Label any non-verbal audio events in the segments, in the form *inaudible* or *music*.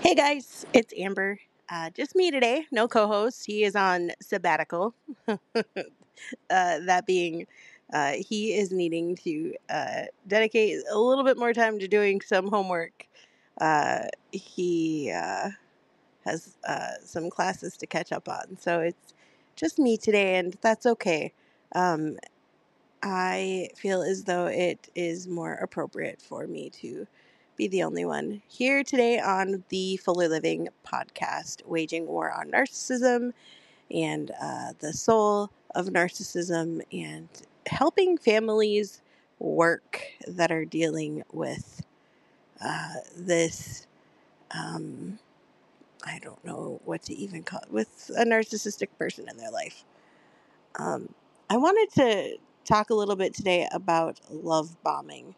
Hey guys, it's Amber. Uh, just me today, no co host. He is on sabbatical. *laughs* uh, that being, uh, he is needing to uh, dedicate a little bit more time to doing some homework. Uh, he uh, has some classes to catch up on. So it's just me today, and that's okay. Um, I feel as though it is more appropriate for me to be the only one here today on the Fuller Living podcast, Waging War on Narcissism and uh, the Soul of Narcissism and helping families work that are dealing with uh, this. Um, I don't know what to even call it, with a narcissistic person in their life. Um, I wanted to talk a little bit today about love bombing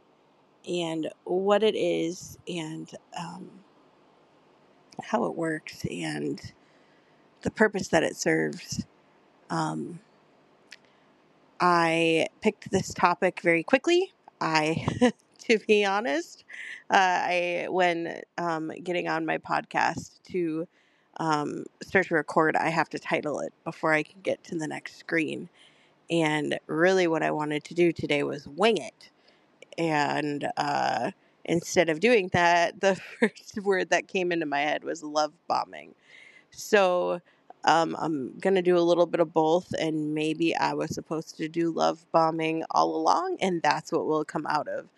and what it is and um, how it works and the purpose that it serves. Um, I picked this topic very quickly. I, *laughs* to be honest, uh, I when um, getting on my podcast to um, start to record, I have to title it before I can get to the next screen. And really, what I wanted to do today was wing it. And uh, instead of doing that, *laughs* the first word that came into my head was love bombing. So um, I'm going to do a little bit of both, and maybe I was supposed to do love bombing all along, and that's what will come out of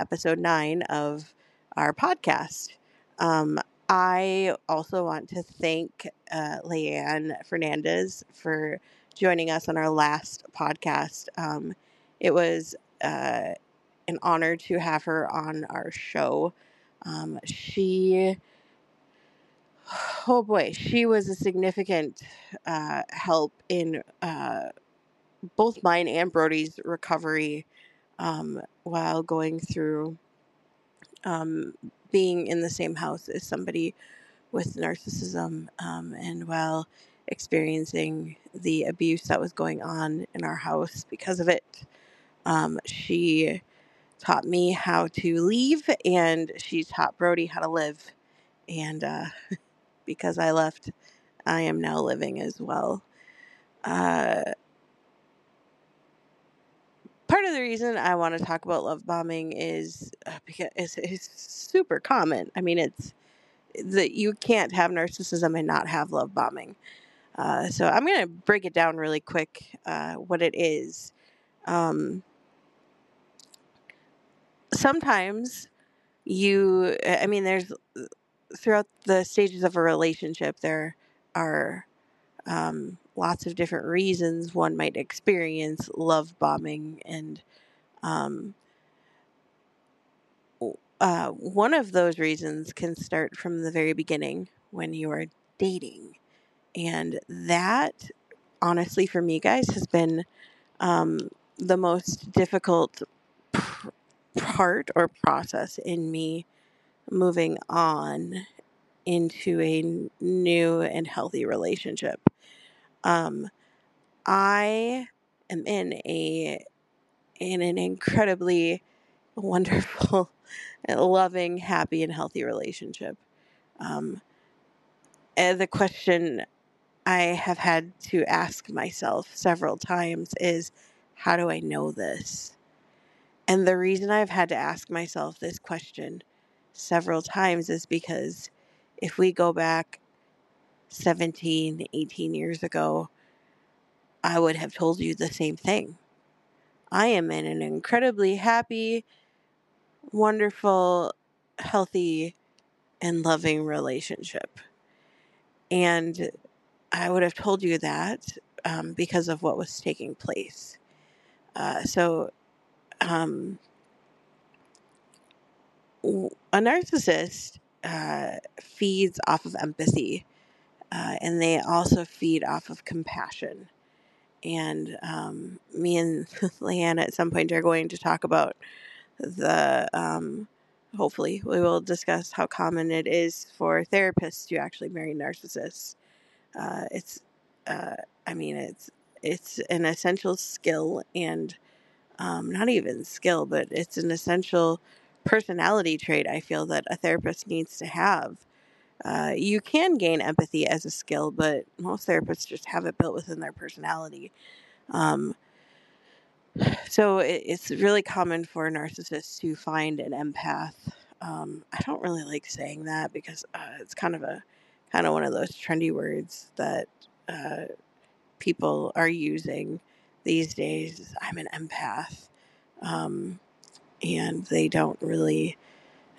episode nine of our podcast. Um, I also want to thank uh, Leanne Fernandez for joining us on our last podcast. Um, it was uh, an honor to have her on our show. Um, she, *sighs* oh boy, she was a significant uh, help in uh, both mine and Brody's recovery um, while going through um, being in the same house as somebody with narcissism um, and while experiencing the abuse that was going on in our house because of it. Um, she taught me how to leave and she taught Brody how to live. And uh, *laughs* because I left, I am now living as well. Uh, part of the reason I want to talk about love bombing is uh, because it's, it's super common. I mean, it's that you can't have narcissism and not have love bombing. Uh, so I'm going to break it down really quick uh, what it is. Um, sometimes you, I mean, there's throughout the stages of a relationship, there are um, lots of different reasons one might experience love bombing. And um, uh, one of those reasons can start from the very beginning when you are dating. And that, honestly, for me, guys, has been um, the most difficult pr- part or process in me moving on into a new and healthy relationship. Um, I am in a in an incredibly *laughs* wonderful, loving, happy, and healthy relationship. Um, and the question I have had to ask myself several times is, how do I know this? And the reason I've had to ask myself this question several times is because if we go back 17, 18 years ago, I would have told you the same thing. I am in an incredibly happy, wonderful, healthy, and loving relationship. And I would have told you that um, because of what was taking place. Uh, so, um, a narcissist uh, feeds off of empathy, uh, and they also feed off of compassion. And um, me and *laughs* Leanne at some point are going to talk about the. Um, hopefully, we will discuss how common it is for therapists to actually marry narcissists. Uh, it's, uh, I mean, it's it's an essential skill and um, not even skill, but it's an essential personality trait I feel that a therapist needs to have uh, you can gain empathy as a skill, but most therapists just have it built within their personality. Um, so it, it's really common for narcissists to find an empath. Um, I don't really like saying that because uh, it's kind of a kind of one of those trendy words that uh, people are using these days. I'm an empath, um, and they don't really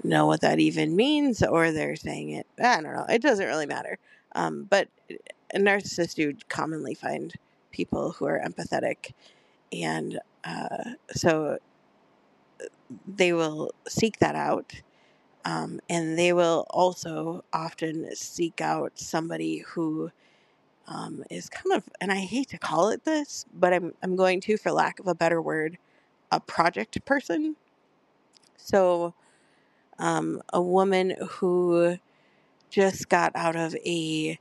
know what that even means, or they're saying it. I don't know. It doesn't really matter. Um, but narcissists do commonly find people who are empathetic and uh, so they will seek that out. Um, and they will also often seek out somebody who um, is kind of, and I hate to call it this, but I'm, I'm going to, for lack of a better word, a project person. So, um, a woman who just got out of a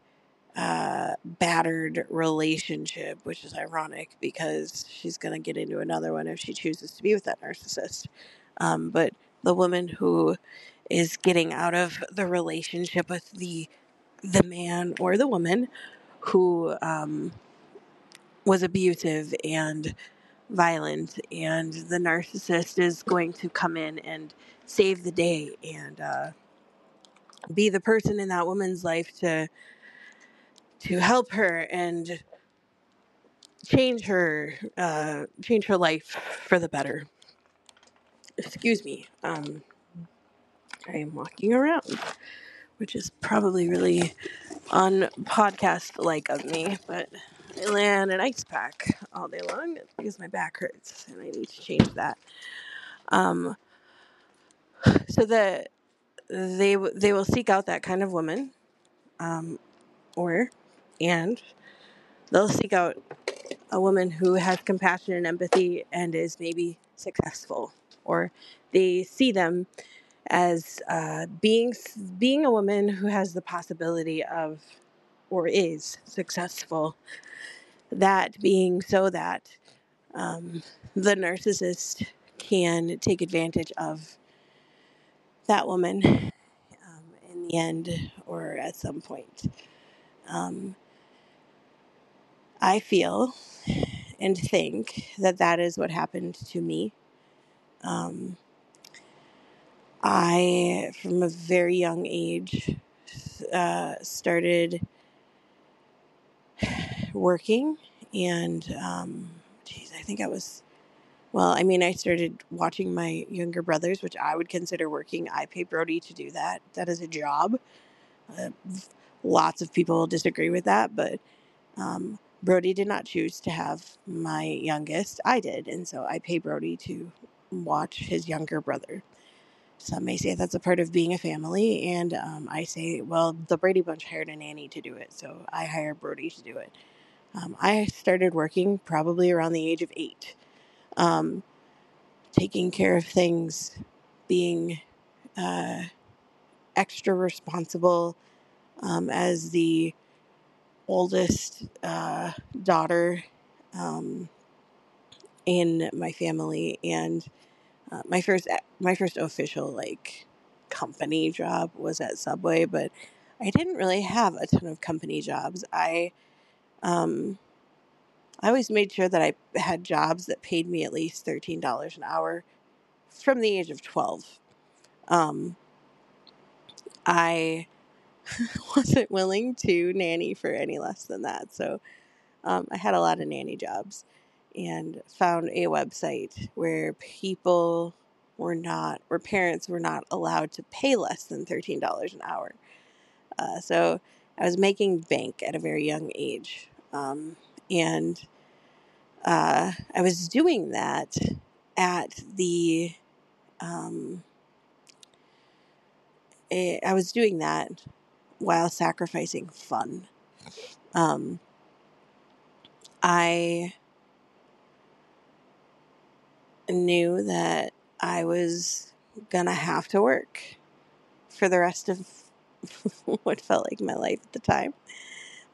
uh, battered relationship, which is ironic because she's going to get into another one if she chooses to be with that narcissist. Um, but the woman who is getting out of the relationship with the the man or the woman who um, was abusive and violent, and the narcissist is going to come in and save the day and uh, be the person in that woman's life to to help her and change her uh, change her life for the better. Excuse me. Um, I am walking around, which is probably really unpodcast like of me, but I on an ice pack all day long because my back hurts and I need to change that. Um, so that they they will seek out that kind of woman, um, or and they'll seek out a woman who has compassion and empathy and is maybe successful, or they see them as uh, being being a woman who has the possibility of or is successful. That being so that um, the narcissist can take advantage of that woman um, in the end or at some point. Um, I feel and think that that is what happened to me. Um, I, from a very young age, uh, started working, and um, geez, I think I was. Well, I mean, I started watching my younger brothers, which I would consider working. I pay Brody to do that. That is a job. Uh, lots of people disagree with that, but um, Brody did not choose to have my youngest. I did. And so I pay Brody to watch his younger brother. Some may say that's a part of being a family. And um, I say, well, the Brady Bunch hired a nanny to do it. So I hired Brody to do it. Um, I started working probably around the age of eight, um, taking care of things, being uh, extra responsible um, as the oldest uh, daughter um, in my family, and uh, my first my first official like company job was at Subway, but I didn't really have a ton of company jobs. I um, I always made sure that I had jobs that paid me at least thirteen dollars an hour from the age of twelve. Um, I *laughs* wasn't willing to nanny for any less than that. So um, I had a lot of nanny jobs and found a website where people were not, where parents were not allowed to pay less than $13 an hour. Uh, so I was making bank at a very young age. Um, and uh, I was doing that at the, um, eh, I was doing that while sacrificing fun. Um, I knew that I was gonna have to work for the rest of *laughs* what felt like my life at the time.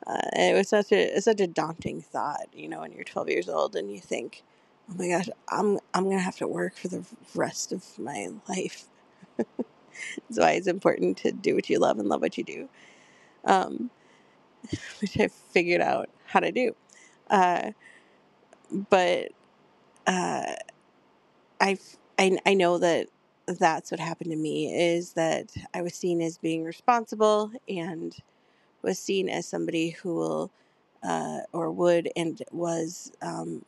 Uh, it was such a such a daunting thought, you know, when you're 12 years old and you think, "Oh my gosh, I'm I'm gonna have to work for the rest of my life." *laughs* That's why it's important to do what you love and love what you do, um, *laughs* which I've figured out how to do. Uh, but uh, I, I, I know that that's what happened to me is that I was seen as being responsible and was seen as somebody who will uh, or would and was um,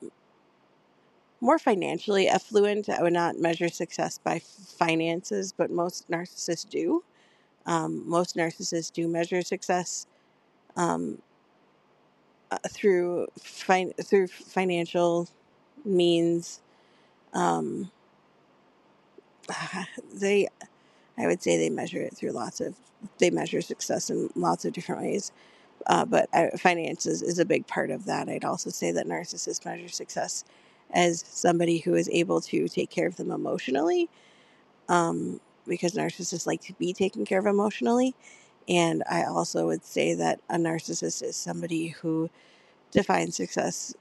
more financially affluent. I would not measure success by finances, but most narcissists do. Um, most narcissists do measure success um, uh, through through financial means. Um, *laughs* they, I would say, they measure it through lots of. They measure success in lots of different ways. Uh, but I, finances is a big part of that. I'd also say that narcissists measure success as somebody who is able to take care of them emotionally, um, because narcissists like to be taken care of emotionally. And I also would say that a narcissist is somebody who defines success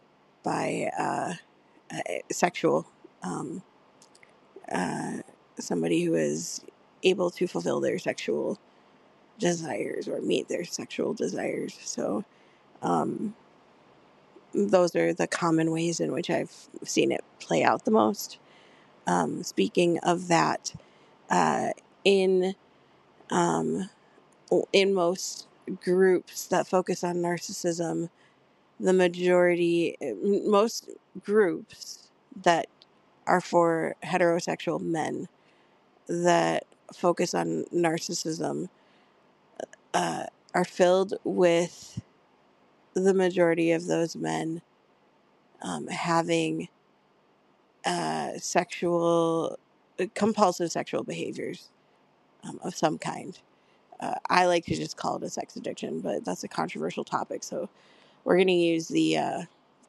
by uh, uh, sexual, um, uh, somebody who is able to fulfill their sexual desires or meet their sexual desires. So, um, those are the common ways in which I've seen it play out the most. Um, speaking of that, uh, in um, in most groups that focus on narcissism, the majority, most groups that are for heterosexual men that focus on narcissism uh, are filled with the majority of those men um, having uh, sexual, uh, compulsive sexual behaviors um, of some kind. Uh, I like to just call it a sex addiction, but that's a controversial topic. So we're going to use the uh,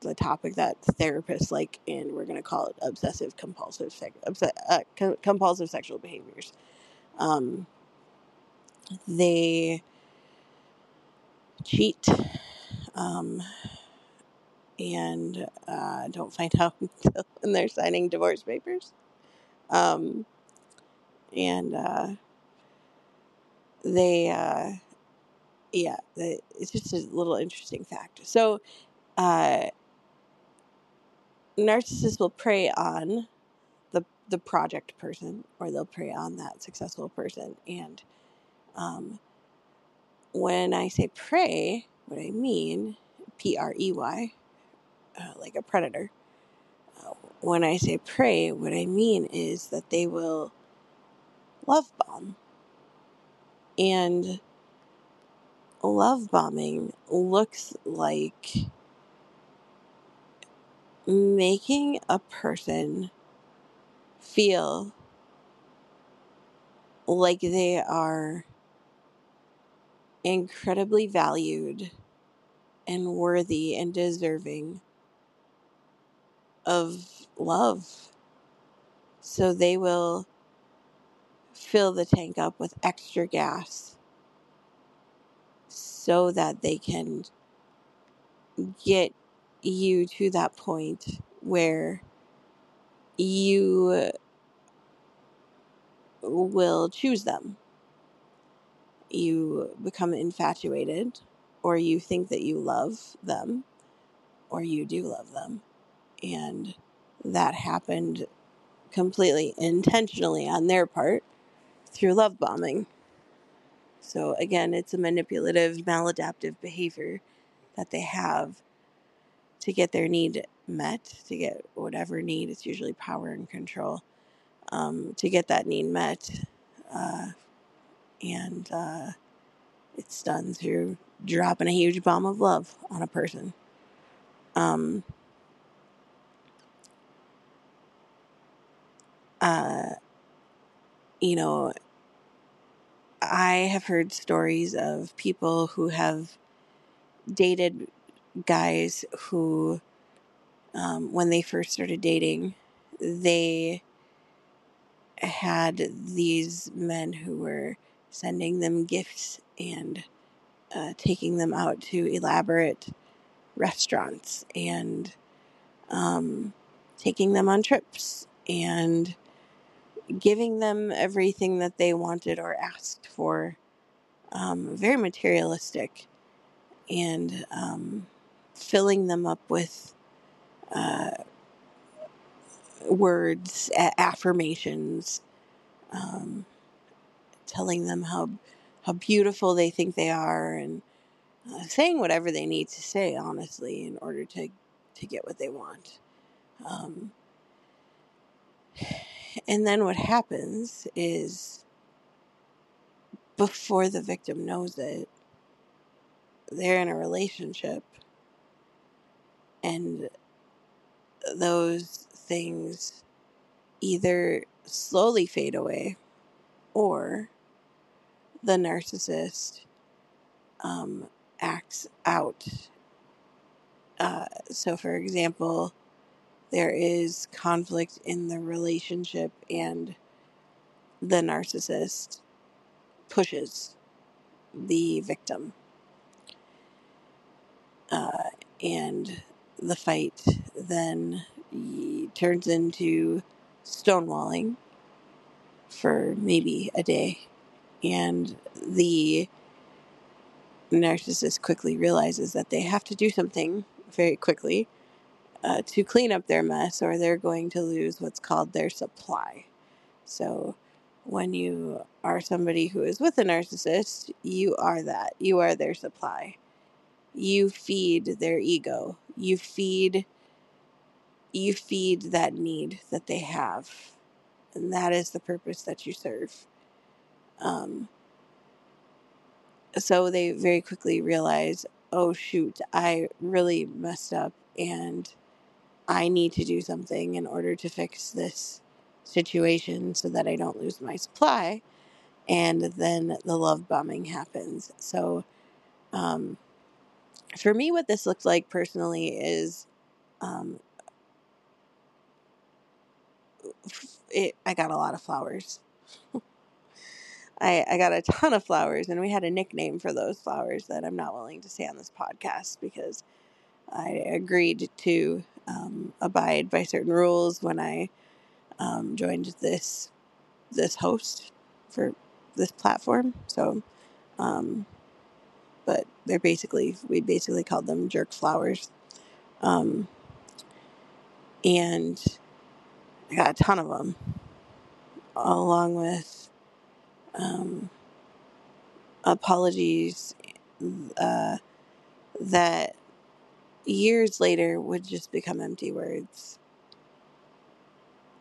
the topic that therapists like, and we're going to call it obsessive compulsive obs- uh, co- compulsive sexual behaviors. Um, they cheat um, and uh, don't find *laughs* out until when they're signing divorce papers. Um, and uh, they, uh, yeah, it's just a little interesting fact. So, uh, narcissists will prey on the the project person, or they'll prey on that successful person. And um, when I say prey, what I mean, P R E Y, uh, like a predator. Uh, when I say prey, what I mean is that they will love bomb. And love bombing looks like making a person feel like they are incredibly valued and worthy and deserving of love. So they will fill the tank up with extra gas so that they can get you to that point where you will choose them. You become infatuated, or you think that you love them, or you do love them. And that happened completely intentionally on their part through love bombing. So, again, it's a manipulative, maladaptive behavior that they have to get their need met, to get whatever need, it's usually power and control, um, to get that need met. Uh, and uh, it's done through dropping a huge bomb of love on a person. Um, uh, you know, I have heard stories of people who have dated guys who, um, when they first started dating, they had these men who were sending them gifts and uh, taking them out to elaborate restaurants and um, taking them on trips and giving them everything that they wanted or asked for. Um, very materialistic and um, filling them up with uh, words, a- affirmations, um, telling them how how beautiful they think they are, and uh, saying whatever they need to say, honestly, in order to to get what they want. Um, and then what happens is before the victim knows it, they're in a relationship, and those things either slowly fade away or the narcissist um, acts out. Uh, so, for example, there is conflict in the relationship, and the narcissist pushes the victim. Uh, and the fight then turns into stonewalling for maybe a day. And the narcissist quickly realizes that they have to do something very quickly uh, to clean up their mess, or they're going to lose what's called their supply. So, when you are somebody who is with a narcissist, you are that. You are their supply. You feed their ego. You feed you feed that need that they have. And that is the purpose that you serve. Um, so they very quickly realize, oh shoot, I really messed up and I need to do something in order to fix this situation so that I don't lose my supply. And then the love bombing happens. So, um, for me, what this looks like personally is um, it, I got a lot of flowers. I, I got a ton of flowers, and we had a nickname for those flowers that I'm not willing to say on this podcast because I agreed to um, abide by certain rules when I um, joined this this host for this platform. So, um, but they're basically we basically called them jerk flowers, um, and I got a ton of them, along with um, apologies uh, that years later would just become empty words.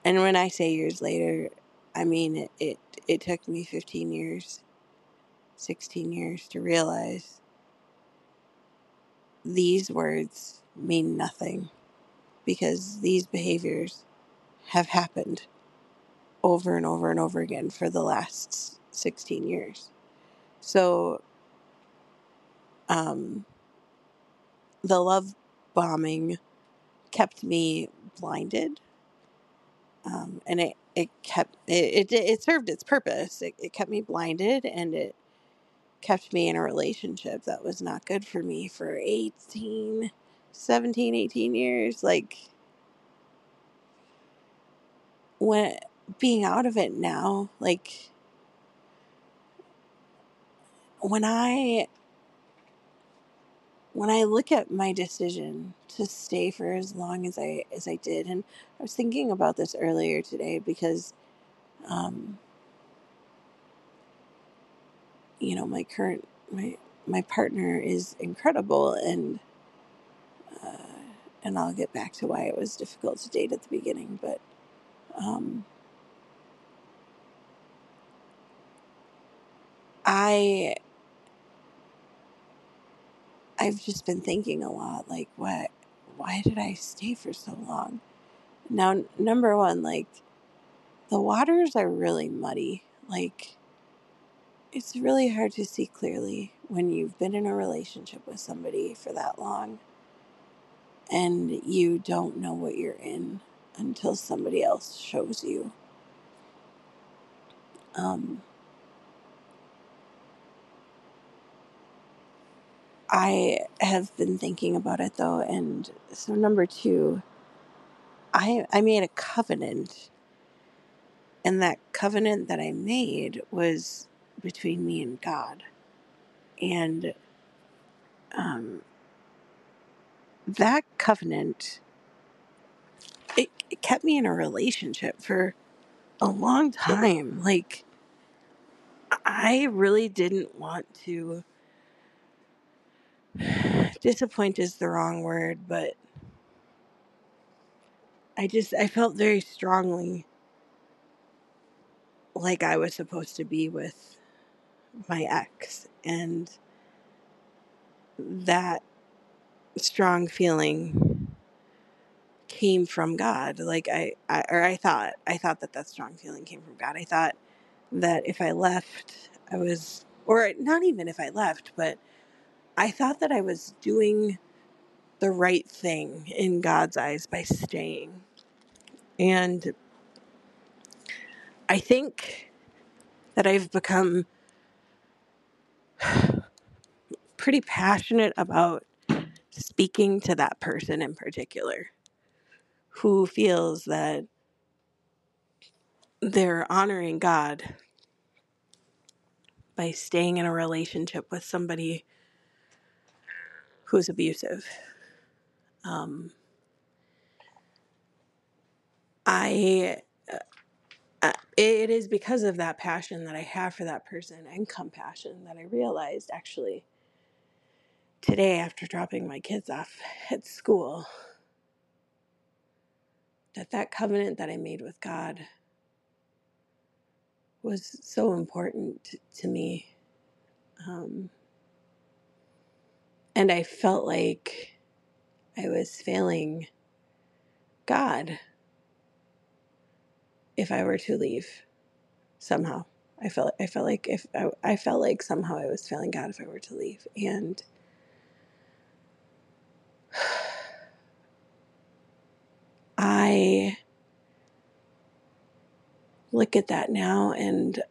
And when I say years later, I mean it, it, it took me 15 years, 16 years to realize these words mean nothing because these behaviors have happened over and over and over again for the last 16 years. So, um, the love bombing kept me blinded um, and it, it kept it, it, it served its purpose it, it kept me blinded and it kept me in a relationship that was not good for me for 18 17 18 years like when being out of it now like when i when i look at my decision to stay for as long as i as i did and i was thinking about this earlier today because um you know my current my my partner is incredible and uh, and I'll get back to why it was difficult to date at the beginning but um I I've just been thinking a lot like what why did I stay for so long? Now number 1 like the waters are really muddy like it's really hard to see clearly when you've been in a relationship with somebody for that long and you don't know what you're in until somebody else shows you. Um, I have been thinking about it though, and so number two, I I made a covenant And that covenant that I made was between me and God. And um, that covenant, it, it kept me in a relationship for a long time. Like, I really didn't want to. *sighs* Disappoint is the wrong word, but I just, I felt very strongly like I was supposed to be with my ex. And that strong feeling came from God. Like I, I, or I thought, I thought that that strong feeling came from God. I thought that if I left, I was, or not even if I left, but I thought that I was doing the right thing in God's eyes by staying. And I think that I've become pretty passionate about speaking to that person in particular who feels that they're honoring God by staying in a relationship with somebody who's abusive. Um, I, uh, it is because of that passion that I have for that person and compassion that I realized actually today after dropping my kids off *laughs* at school that that covenant that I made with God was so important to me. Um, and I felt like I was failing God if I were to leave somehow. I felt I felt like if I, I felt like somehow I was failing God if I were to leave, and *sighs* I look at that now and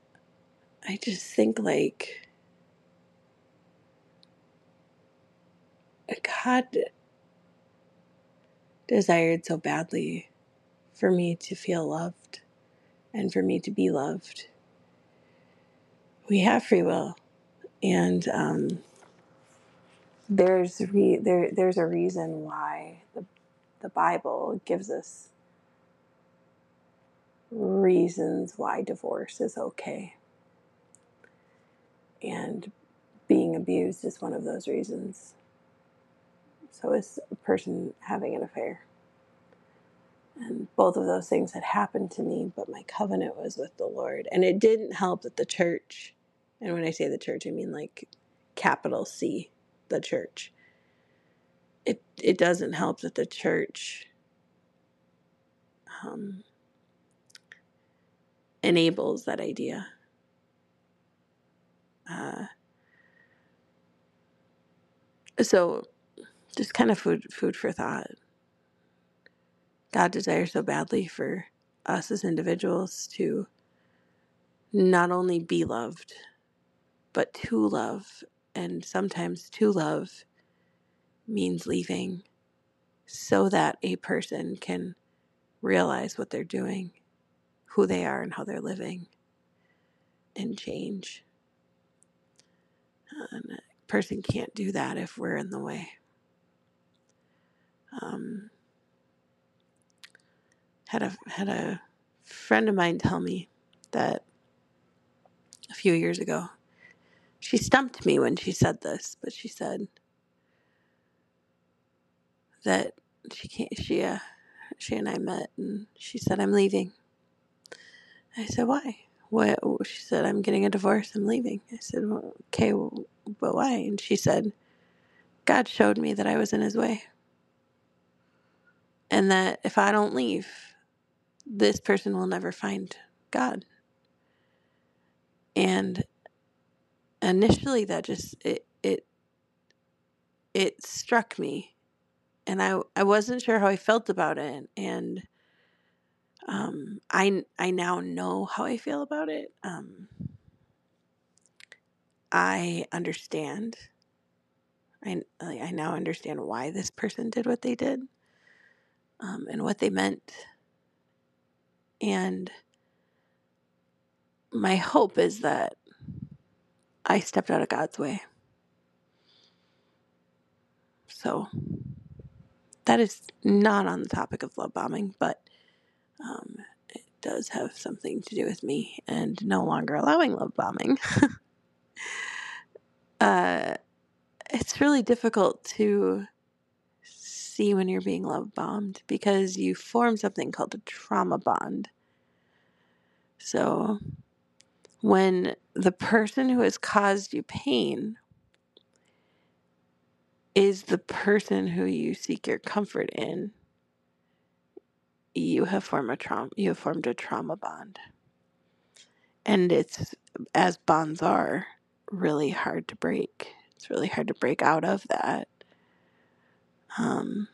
I just think like God desired so badly for me to feel loved and for me to be loved. We have free will, and um, there's re- there there's a reason why the the Bible gives us reasons why divorce is okay. And being abused is one of those reasons. So is a person having an affair. And both of those things had happened to me, but my covenant was with the Lord. And it didn't help that the church, and when I say the church, I mean like capital C, the church. It, it doesn't help that the church um, enables that idea. Uh, so, just kind of food food for thought. God desires so badly for us as individuals to not only be loved, but to love. And sometimes to love means leaving so that a person can realize what they're doing, who they are, and how they're living, and change. And a person can't do that if we're in the way. Um, had a had a friend of mine tell me that a few years ago. She stumped me when she said this, but she said that she can't. She uh, she and I met, and she said I'm leaving. I said why? What? She said I'm getting a divorce. I'm leaving. I said well, okay, well, but why? And she said God showed me that I was in His way, and that if I don't leave, this person will never find God. And initially, that just it it it struck me. And I I wasn't sure how I felt about it. And um I I now know how I feel about it. Um I understand. I I now understand why this person did what they did um and what they meant and my hope is that I stepped out of God's way. So that is not on the topic of love bombing, but um, it does have something to do with me and no longer allowing love bombing. *laughs* uh, it's really difficult to see when you're being love bombed because you form something called a trauma bond. So, when the person who has caused you pain is the person who you seek your comfort in, you have formed a trauma you have formed a trauma bond. And it's as bonds are really hard to break. It's really hard to break out of that. Um,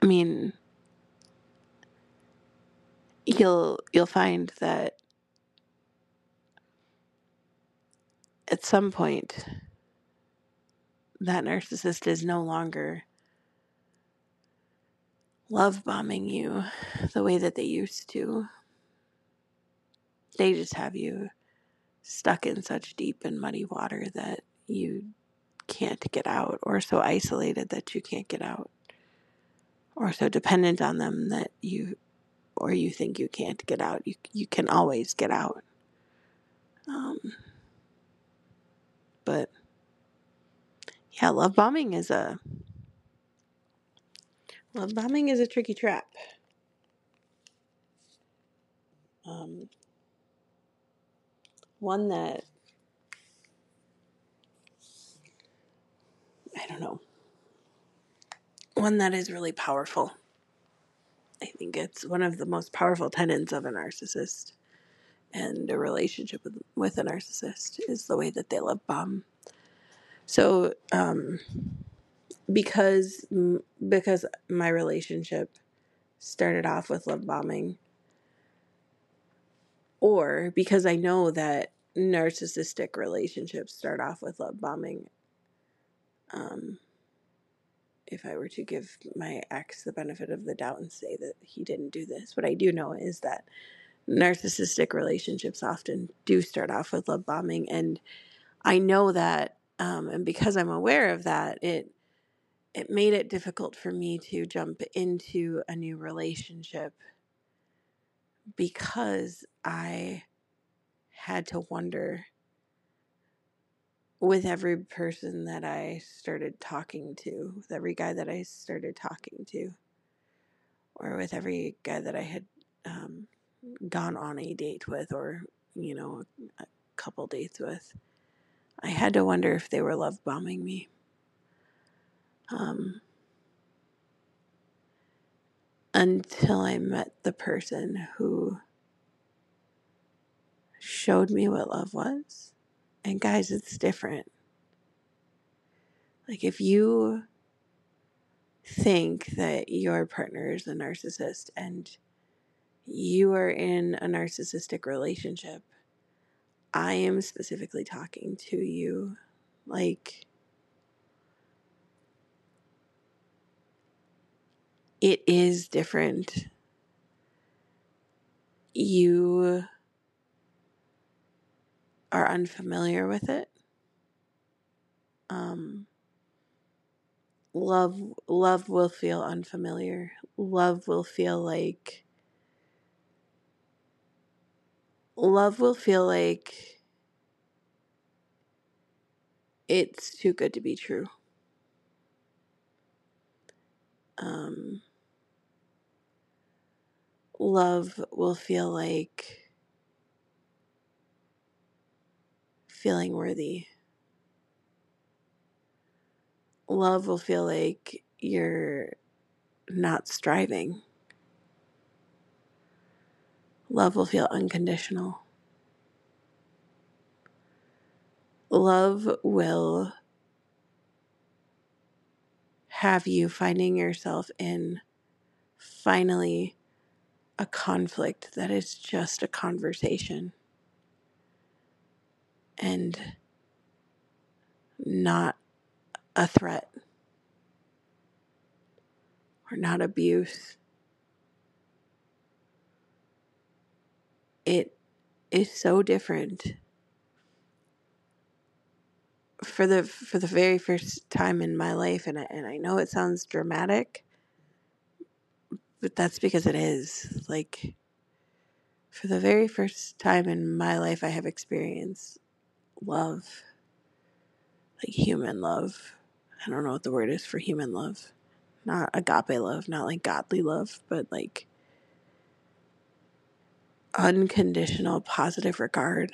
I mean, you'll you'll find that at some point that narcissist is no longer love bombing you the way that they used to. They just have you stuck in such deep and muddy water that you can't get out, or so isolated that you can't get out, or so dependent on them that you, or you think you can't get out. You you can always get out. Um, but yeah, love bombing is a love bombing is a tricky trap. Um, one that I don't know, one that is really powerful. I think it's one of the most powerful tenets of a narcissist and a relationship with, with a narcissist is the way that they love bomb. So, um, because because my relationship started off with love bombing, or because I know that narcissistic relationships start off with love bombing. Um, if I were to give my ex the benefit of the doubt and say that he didn't do this, what I do know is that narcissistic relationships often do start off with love bombing, and I know that, um, and because I'm aware of that, it it made it difficult for me to jump into a new relationship because I had to wonder with every person that I started talking to, with every guy that I started talking to, or with every guy that I had um, gone on a date with, or, you know, a couple dates with, I had to wonder if they were love bombing me. Um, until I met the person who showed me what love was. And guys, it's different. Like if you think that your partner is a narcissist and you are in a narcissistic relationship, I am specifically talking to you. Like, it is different. You are unfamiliar with it. Um, love love will feel unfamiliar. Love will feel like love will feel like it's too good to be true. Um, love will feel like feeling worthy. Love will feel like you're not striving. Love will feel unconditional. Love will have you finding yourself in finally a conflict that is just a conversation and not a threat or not abuse. It is so different for the for the very first time in my life and I, and I know it sounds dramatic but that's because it is. Like for the very first time in my life I have experienced love like human love I don't know what the word is for human love not agape love not like godly love but like unconditional positive regard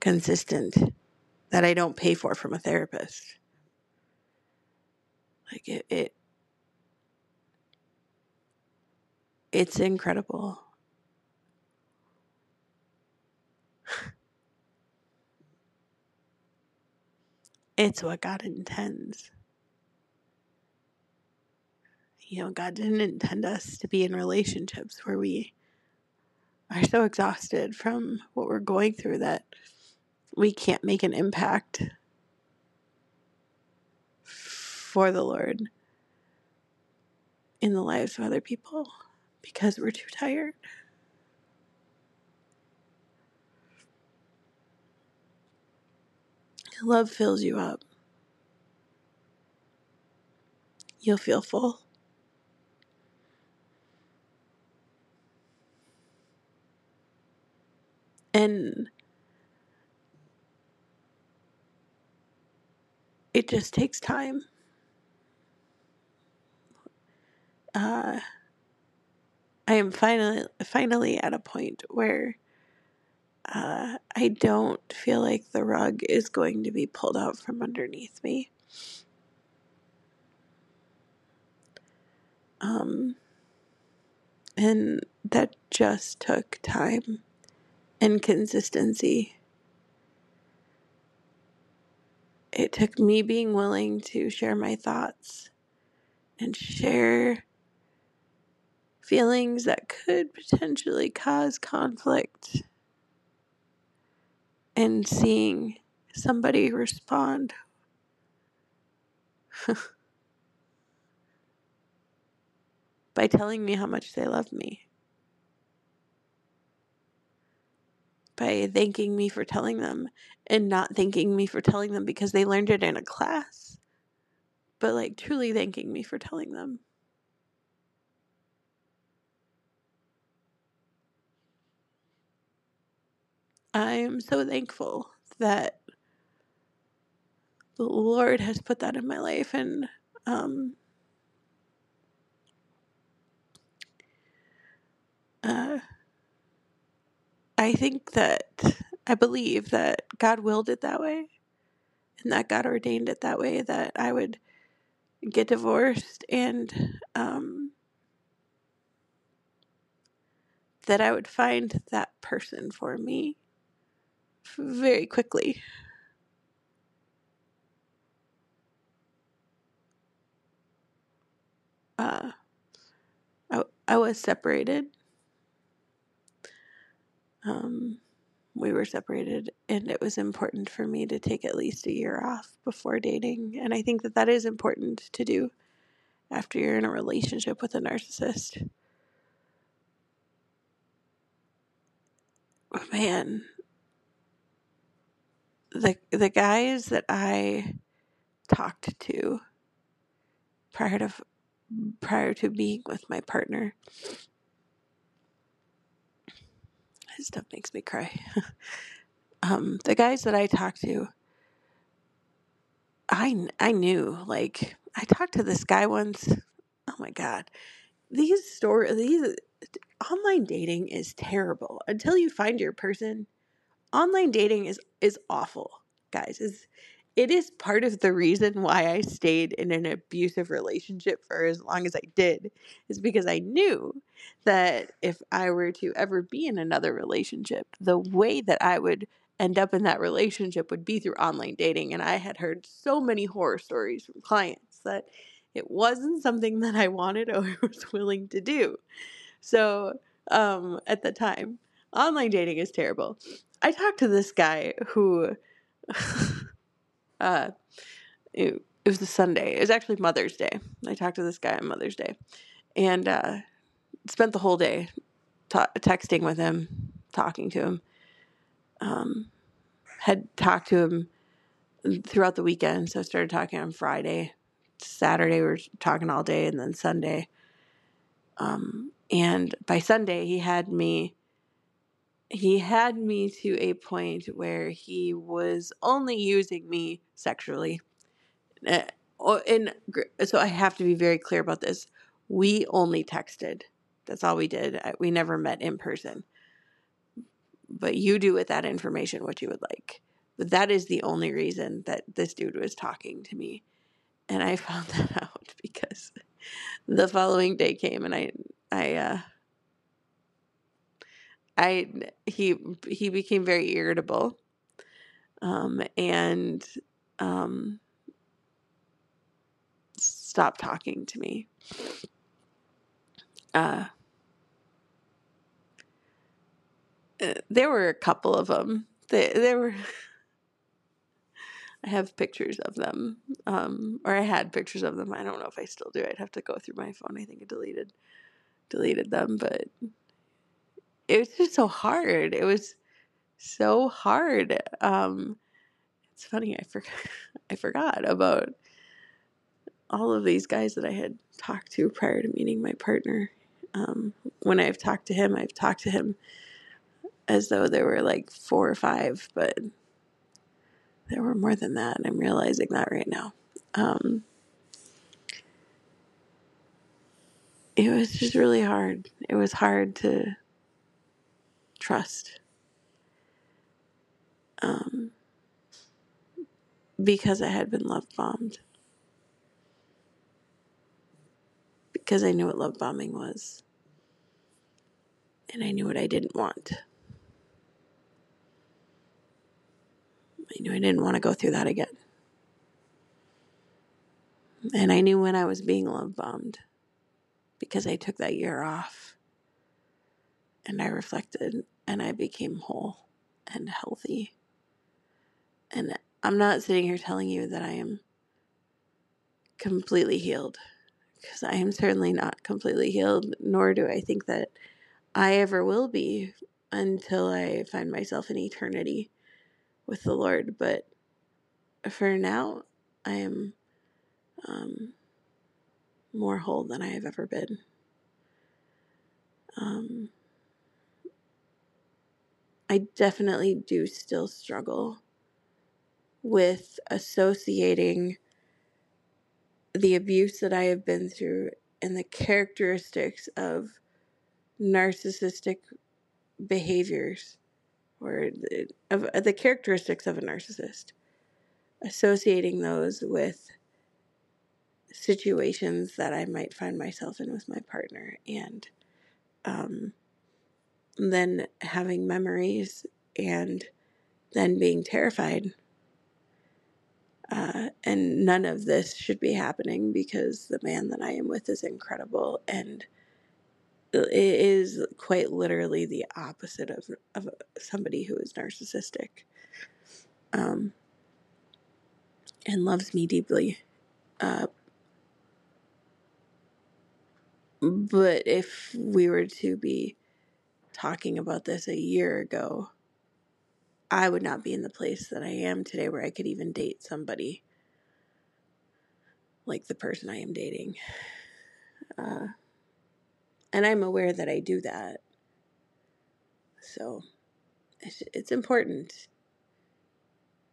consistent that I don't pay for from a therapist. Like it, it it's incredible. It's what God intends. You know, God didn't intend us to be in relationships where we are so exhausted from what we're going through that we can't make an impact for the Lord in the lives of other people because we're too tired. Love fills you up. You'll feel full. And it just takes time. Uh, I am finally finally at a point where uh, I don't feel like the rug is going to be pulled out from underneath me. Um, and that just took time and consistency. It took me being willing to share my thoughts and share feelings that could potentially cause conflict and seeing somebody respond. *laughs* by telling me how much they love me. By thanking me for telling them and not thanking me for telling them because they learned it in a class, but like truly thanking me for telling them. I'm so thankful that the Lord has put that in my life and um, uh, I think that I believe that God willed it that way and that God ordained it that way that I would get divorced and um, that I would find that person for me very quickly. Uh, I, I was separated. Um, we were separated, and it was important for me to take at least a year off before dating. And I think that that is important to do after you're in a relationship with a narcissist. Man, the the guys that I talked to prior to prior to being with my partner. This stuff makes me cry. *laughs* um, the guys that I talked to, I I knew like I talked to this guy once. Oh my god, these story these online dating is terrible until you find your person. Online dating is is awful, guys. Is it is part of the reason why I stayed in an abusive relationship for as long as I did, is because I knew that if I were to ever be in another relationship, the way that I would end up in that relationship would be through online dating. And I had heard so many horror stories from clients that it wasn't something that I wanted or *laughs* was willing to do. So um, at the time, online dating is terrible. I talked to this guy who. *laughs* uh, it, it was a Sunday. It was actually Mother's Day. I talked to this guy on Mother's Day, and uh, spent the whole day ta- texting with him, talking to him. Um, had talked to him throughout the weekend, so I started talking on Friday. Saturday we were talking all day, and then Sunday. Um, and by Sunday he had me. He had me to a point where he was only using me sexually. Uh, and so I have to be very clear about this. We only texted. That's all we did. We never met in person but you do with that information what you would like. But that is the only reason that this dude was talking to me. And I *laughs* found that out because the following day came and I I uh I he he became very irritable. Um and um stopped talking to me. Uh Uh, there were a couple of them. They, there were. *laughs* I have pictures of them, um, or I had pictures of them. I don't know if I still do. I'd have to go through my phone. I think I deleted deleted them, but it was just so hard. It was so hard. Um, it's funny. I forgot. *laughs* I forgot about all of these guys that I had talked to prior to meeting my partner. Um, when I've talked to him, I've talked to him as though there were like four or five, but there were more than that, and I'm realizing that right now. Um, it was just really hard. It was hard to trust. Um, because I had been love bombed. Because I knew what love bombing was. And I knew what I didn't want. I knew I didn't want to go through that again. And I knew when I was being love bombed because I took that year off and I reflected and I became whole and healthy. And I'm not sitting here telling you that I am completely healed because I am certainly not completely healed, nor do I think that I ever will be until I find myself in eternity with the Lord. But for now, I am um, more whole than I have ever been. Um, I definitely do still struggle with associating the abuse that I have been through and the characteristics of narcissistic behaviors or the, of the characteristics of a narcissist, associating those with situations that I might find myself in with my partner, and um, then having memories and then being terrified. Uh, and none of this should be happening because the man that I am with is incredible and it is quite literally the opposite of, of somebody who is narcissistic um, and loves me deeply. Uh, but if we were to be talking about this a year ago, I would not be in the place that I am today where I could even date somebody like the person I am dating. Uh, and I'm aware that I do that. So it's, it's important.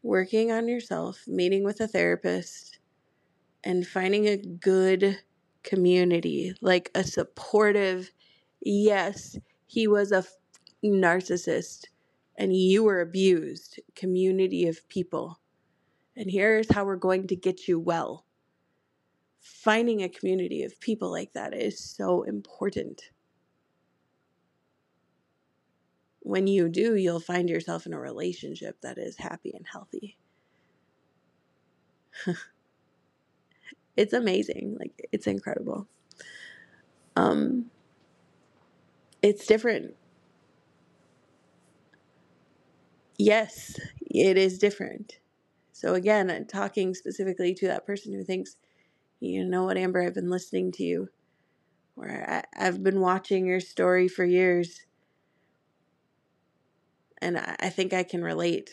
Working on yourself, meeting with a therapist, and finding a good community, like a supportive, yes, he was a narcissist and you were abused community of people. And here's how we're going to get you well finding a community of people like that is so important. When you do, you'll find yourself in a relationship that is happy and healthy. *laughs* it's amazing. Like it's incredible. Um it's different. Yes, it is different. So again, I'm talking specifically to that person who thinks you know what, Amber? I've been listening to you or I've been watching your story for years and I think I can relate.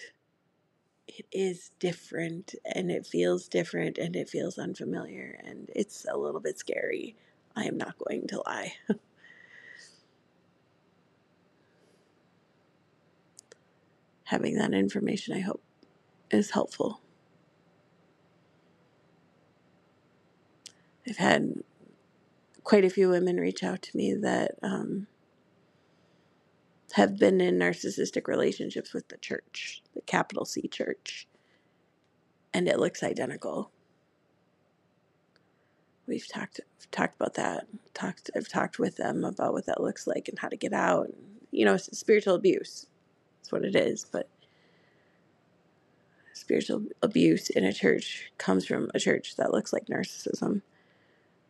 It is different and it feels different and it feels unfamiliar and it's a little bit scary. I am not going to lie. *laughs* Having that information, I hope, is helpful. I've had quite a few women reach out to me that um, have been in narcissistic relationships with the church, the capital C church, and it looks identical. We've talked talked about that. Talked I've talked with them about what that looks like and how to get out. You know, spiritual abuse. That's what it is, but spiritual abuse in a church comes from a church that looks like narcissism.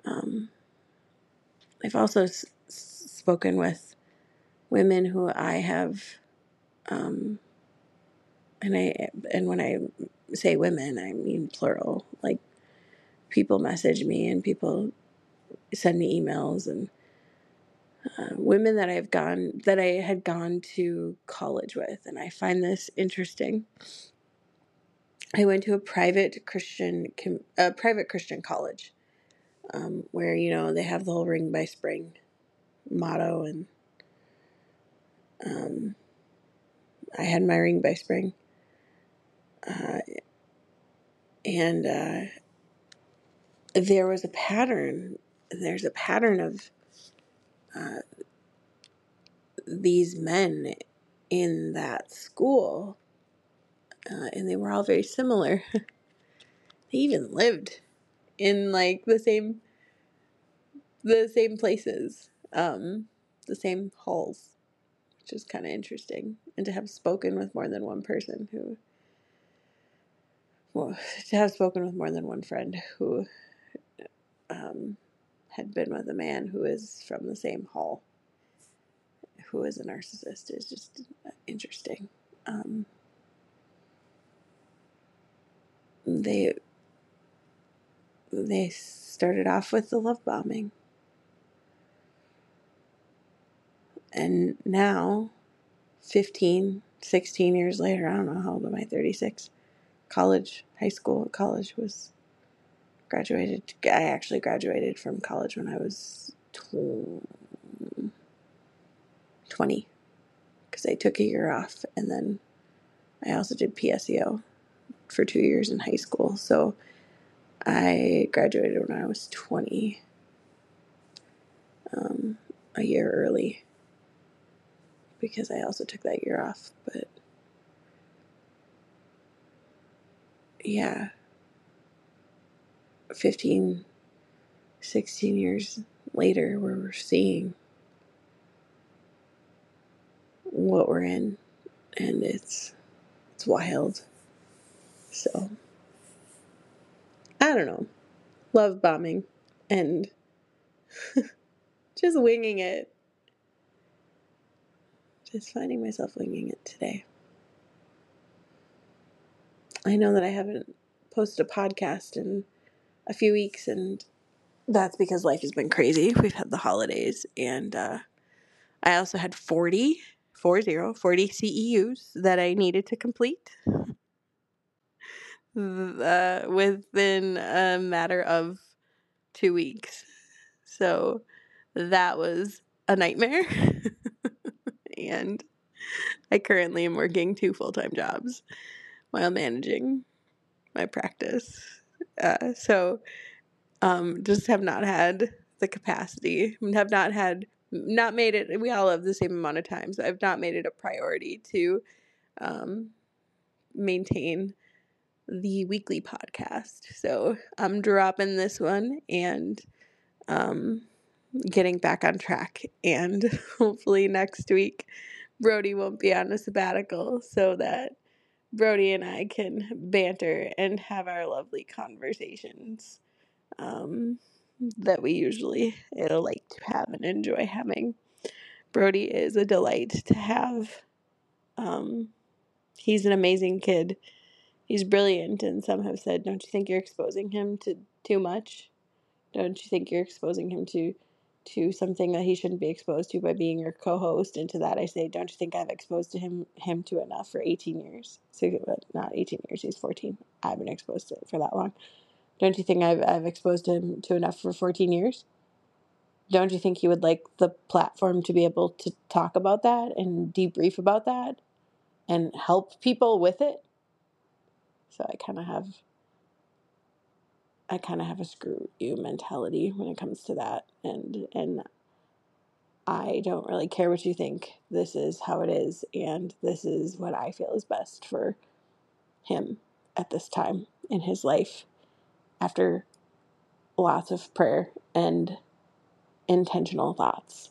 Um, I've also s- spoken with women who I have, um, and I and when I say women, I mean plural. Like people message me and people send me emails and uh, women that I've gone that I had gone to college with, and I find this interesting. I went to a private Christian a private Christian college um, where you know they have the whole ring by spring motto and um, i had my ring by spring uh, and uh, there was a pattern there's a pattern of these men in that school uh, and they were all very similar *laughs* they even lived in like the same the same places um, the same halls which is kind of interesting. And to have spoken with more than one person who, well, to have spoken with more than one friend who um, had been with a man who is from the same hall, who is a narcissist, is just interesting. Um, they they started off with the love bombing. And now 15, 16 years later, I don't know how old am I, 36. College, high school, college was graduated. I actually graduated from college when I was 20 because I took a year off and then I also did PSEO for two years in high school. So I graduated when I was 20, um, a year early because I also took that year off. But yeah, 15, 16 years later, where we're seeing what we're in, and it's it's wild. So I don't know, love bombing and *laughs* just winging it. Just finding myself winging it today. I know that I haven't posted a podcast in a few weeks, and that's because life has been crazy. *laughs* We've had the holidays, and uh, I also had 40, 40, 40 CEUs that I needed to complete *laughs* uh, within a matter of two weeks. So that was a nightmare. *laughs* and I currently am working two full time jobs while managing my practice. Uh, so um, just have not had the capacity, have not had, not made it, we all have the same amount of time. So I've not made it a priority to um, maintain the weekly podcast. So I'm dropping this one and um, getting back on track. And *laughs* hopefully next week, Brody won't be on a sabbatical so that Brody and I can banter and have our lovely conversations um, that we usually like to have and enjoy having. Brody is a delight to have. Um, he's an amazing kid. He's brilliant, and some have said, "Don't you think you're exposing him to too much? Don't you think you're exposing him to to something that he shouldn't be exposed to by being your co-host. And to that, I say, don't you think I've exposed to him him to enough for 18 years? So, not 18 years. He's 14. I've been exposed to it for that long. Don't you think I've I've exposed him to enough for 14 years? Don't you think he would like the platform to be able to talk about that and debrief about that and help people with it? So I kind of have I kind of have a screw you mentality when it comes to that and and I don't really care what you think. This is how it is and this is what I feel is best for him at this time in his life after lots of prayer and intentional thoughts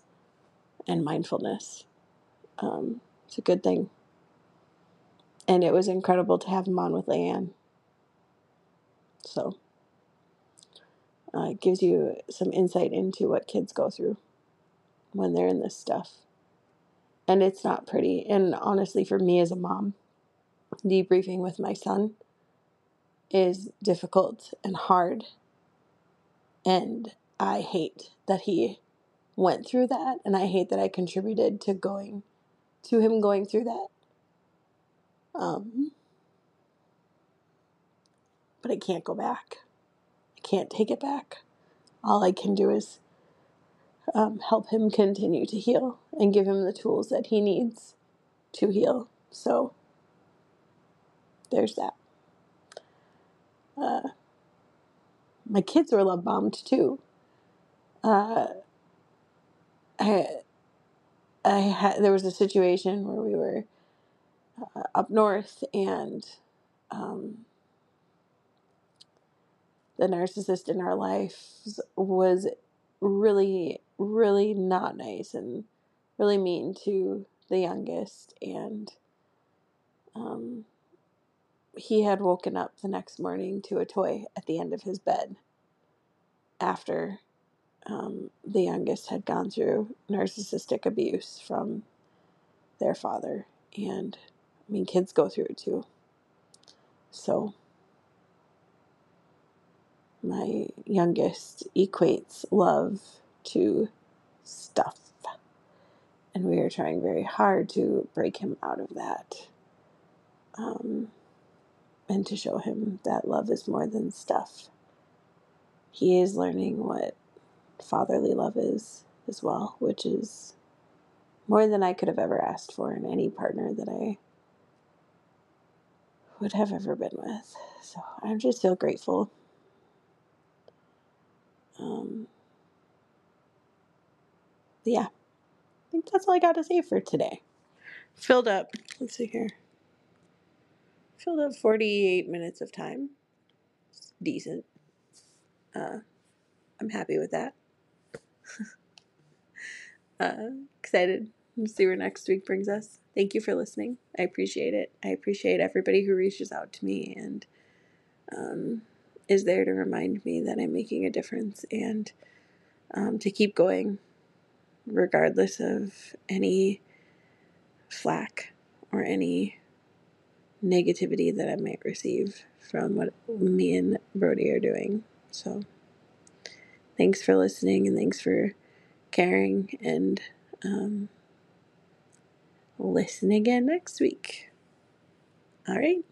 and mindfulness. Um, it's a good thing. And it was incredible to have him on with Leanne. So uh, gives you some insight into what kids go through when they're in this stuff. And it's not pretty. And honestly, for me as a mom, debriefing with my son is difficult and hard. And I hate that he went through that. And I hate that I contributed to going, to him going through that. Um, but I can't go back can't take it back. All I can do is um, help him continue to heal and give him the tools that he needs to heal. So there's that. Uh, my kids were love bombed too. Uh, I, I had there was a situation where we were uh, up north and um, the narcissist in our lives was really, really not nice and really mean to the youngest. And um, he had woken up the next morning to a toy at the end of his bed after um, the youngest had gone through narcissistic abuse from their father. And I mean, kids go through it too. So my youngest equates love to stuff. And we are trying very hard to break him out of that. Um, and to show him that love is more than stuff. He is learning what fatherly love is as well, which is more than I could have ever asked for in any partner that I would have ever been with. So I'm just so grateful um, yeah, I think that's all I got to say for today. Filled up, let's see here. Filled up 48 minutes of time. It's decent. Uh, I'm happy with that. *laughs* uh, excited to see where next week brings us. Thank you for listening. I appreciate it. I appreciate everybody who reaches out to me and um, is there to remind me that I'm making a difference and um, to keep going regardless of any flack or any negativity that I might receive from what me and Brody are doing. So, thanks for listening and thanks for caring and um, listen again next week. All right.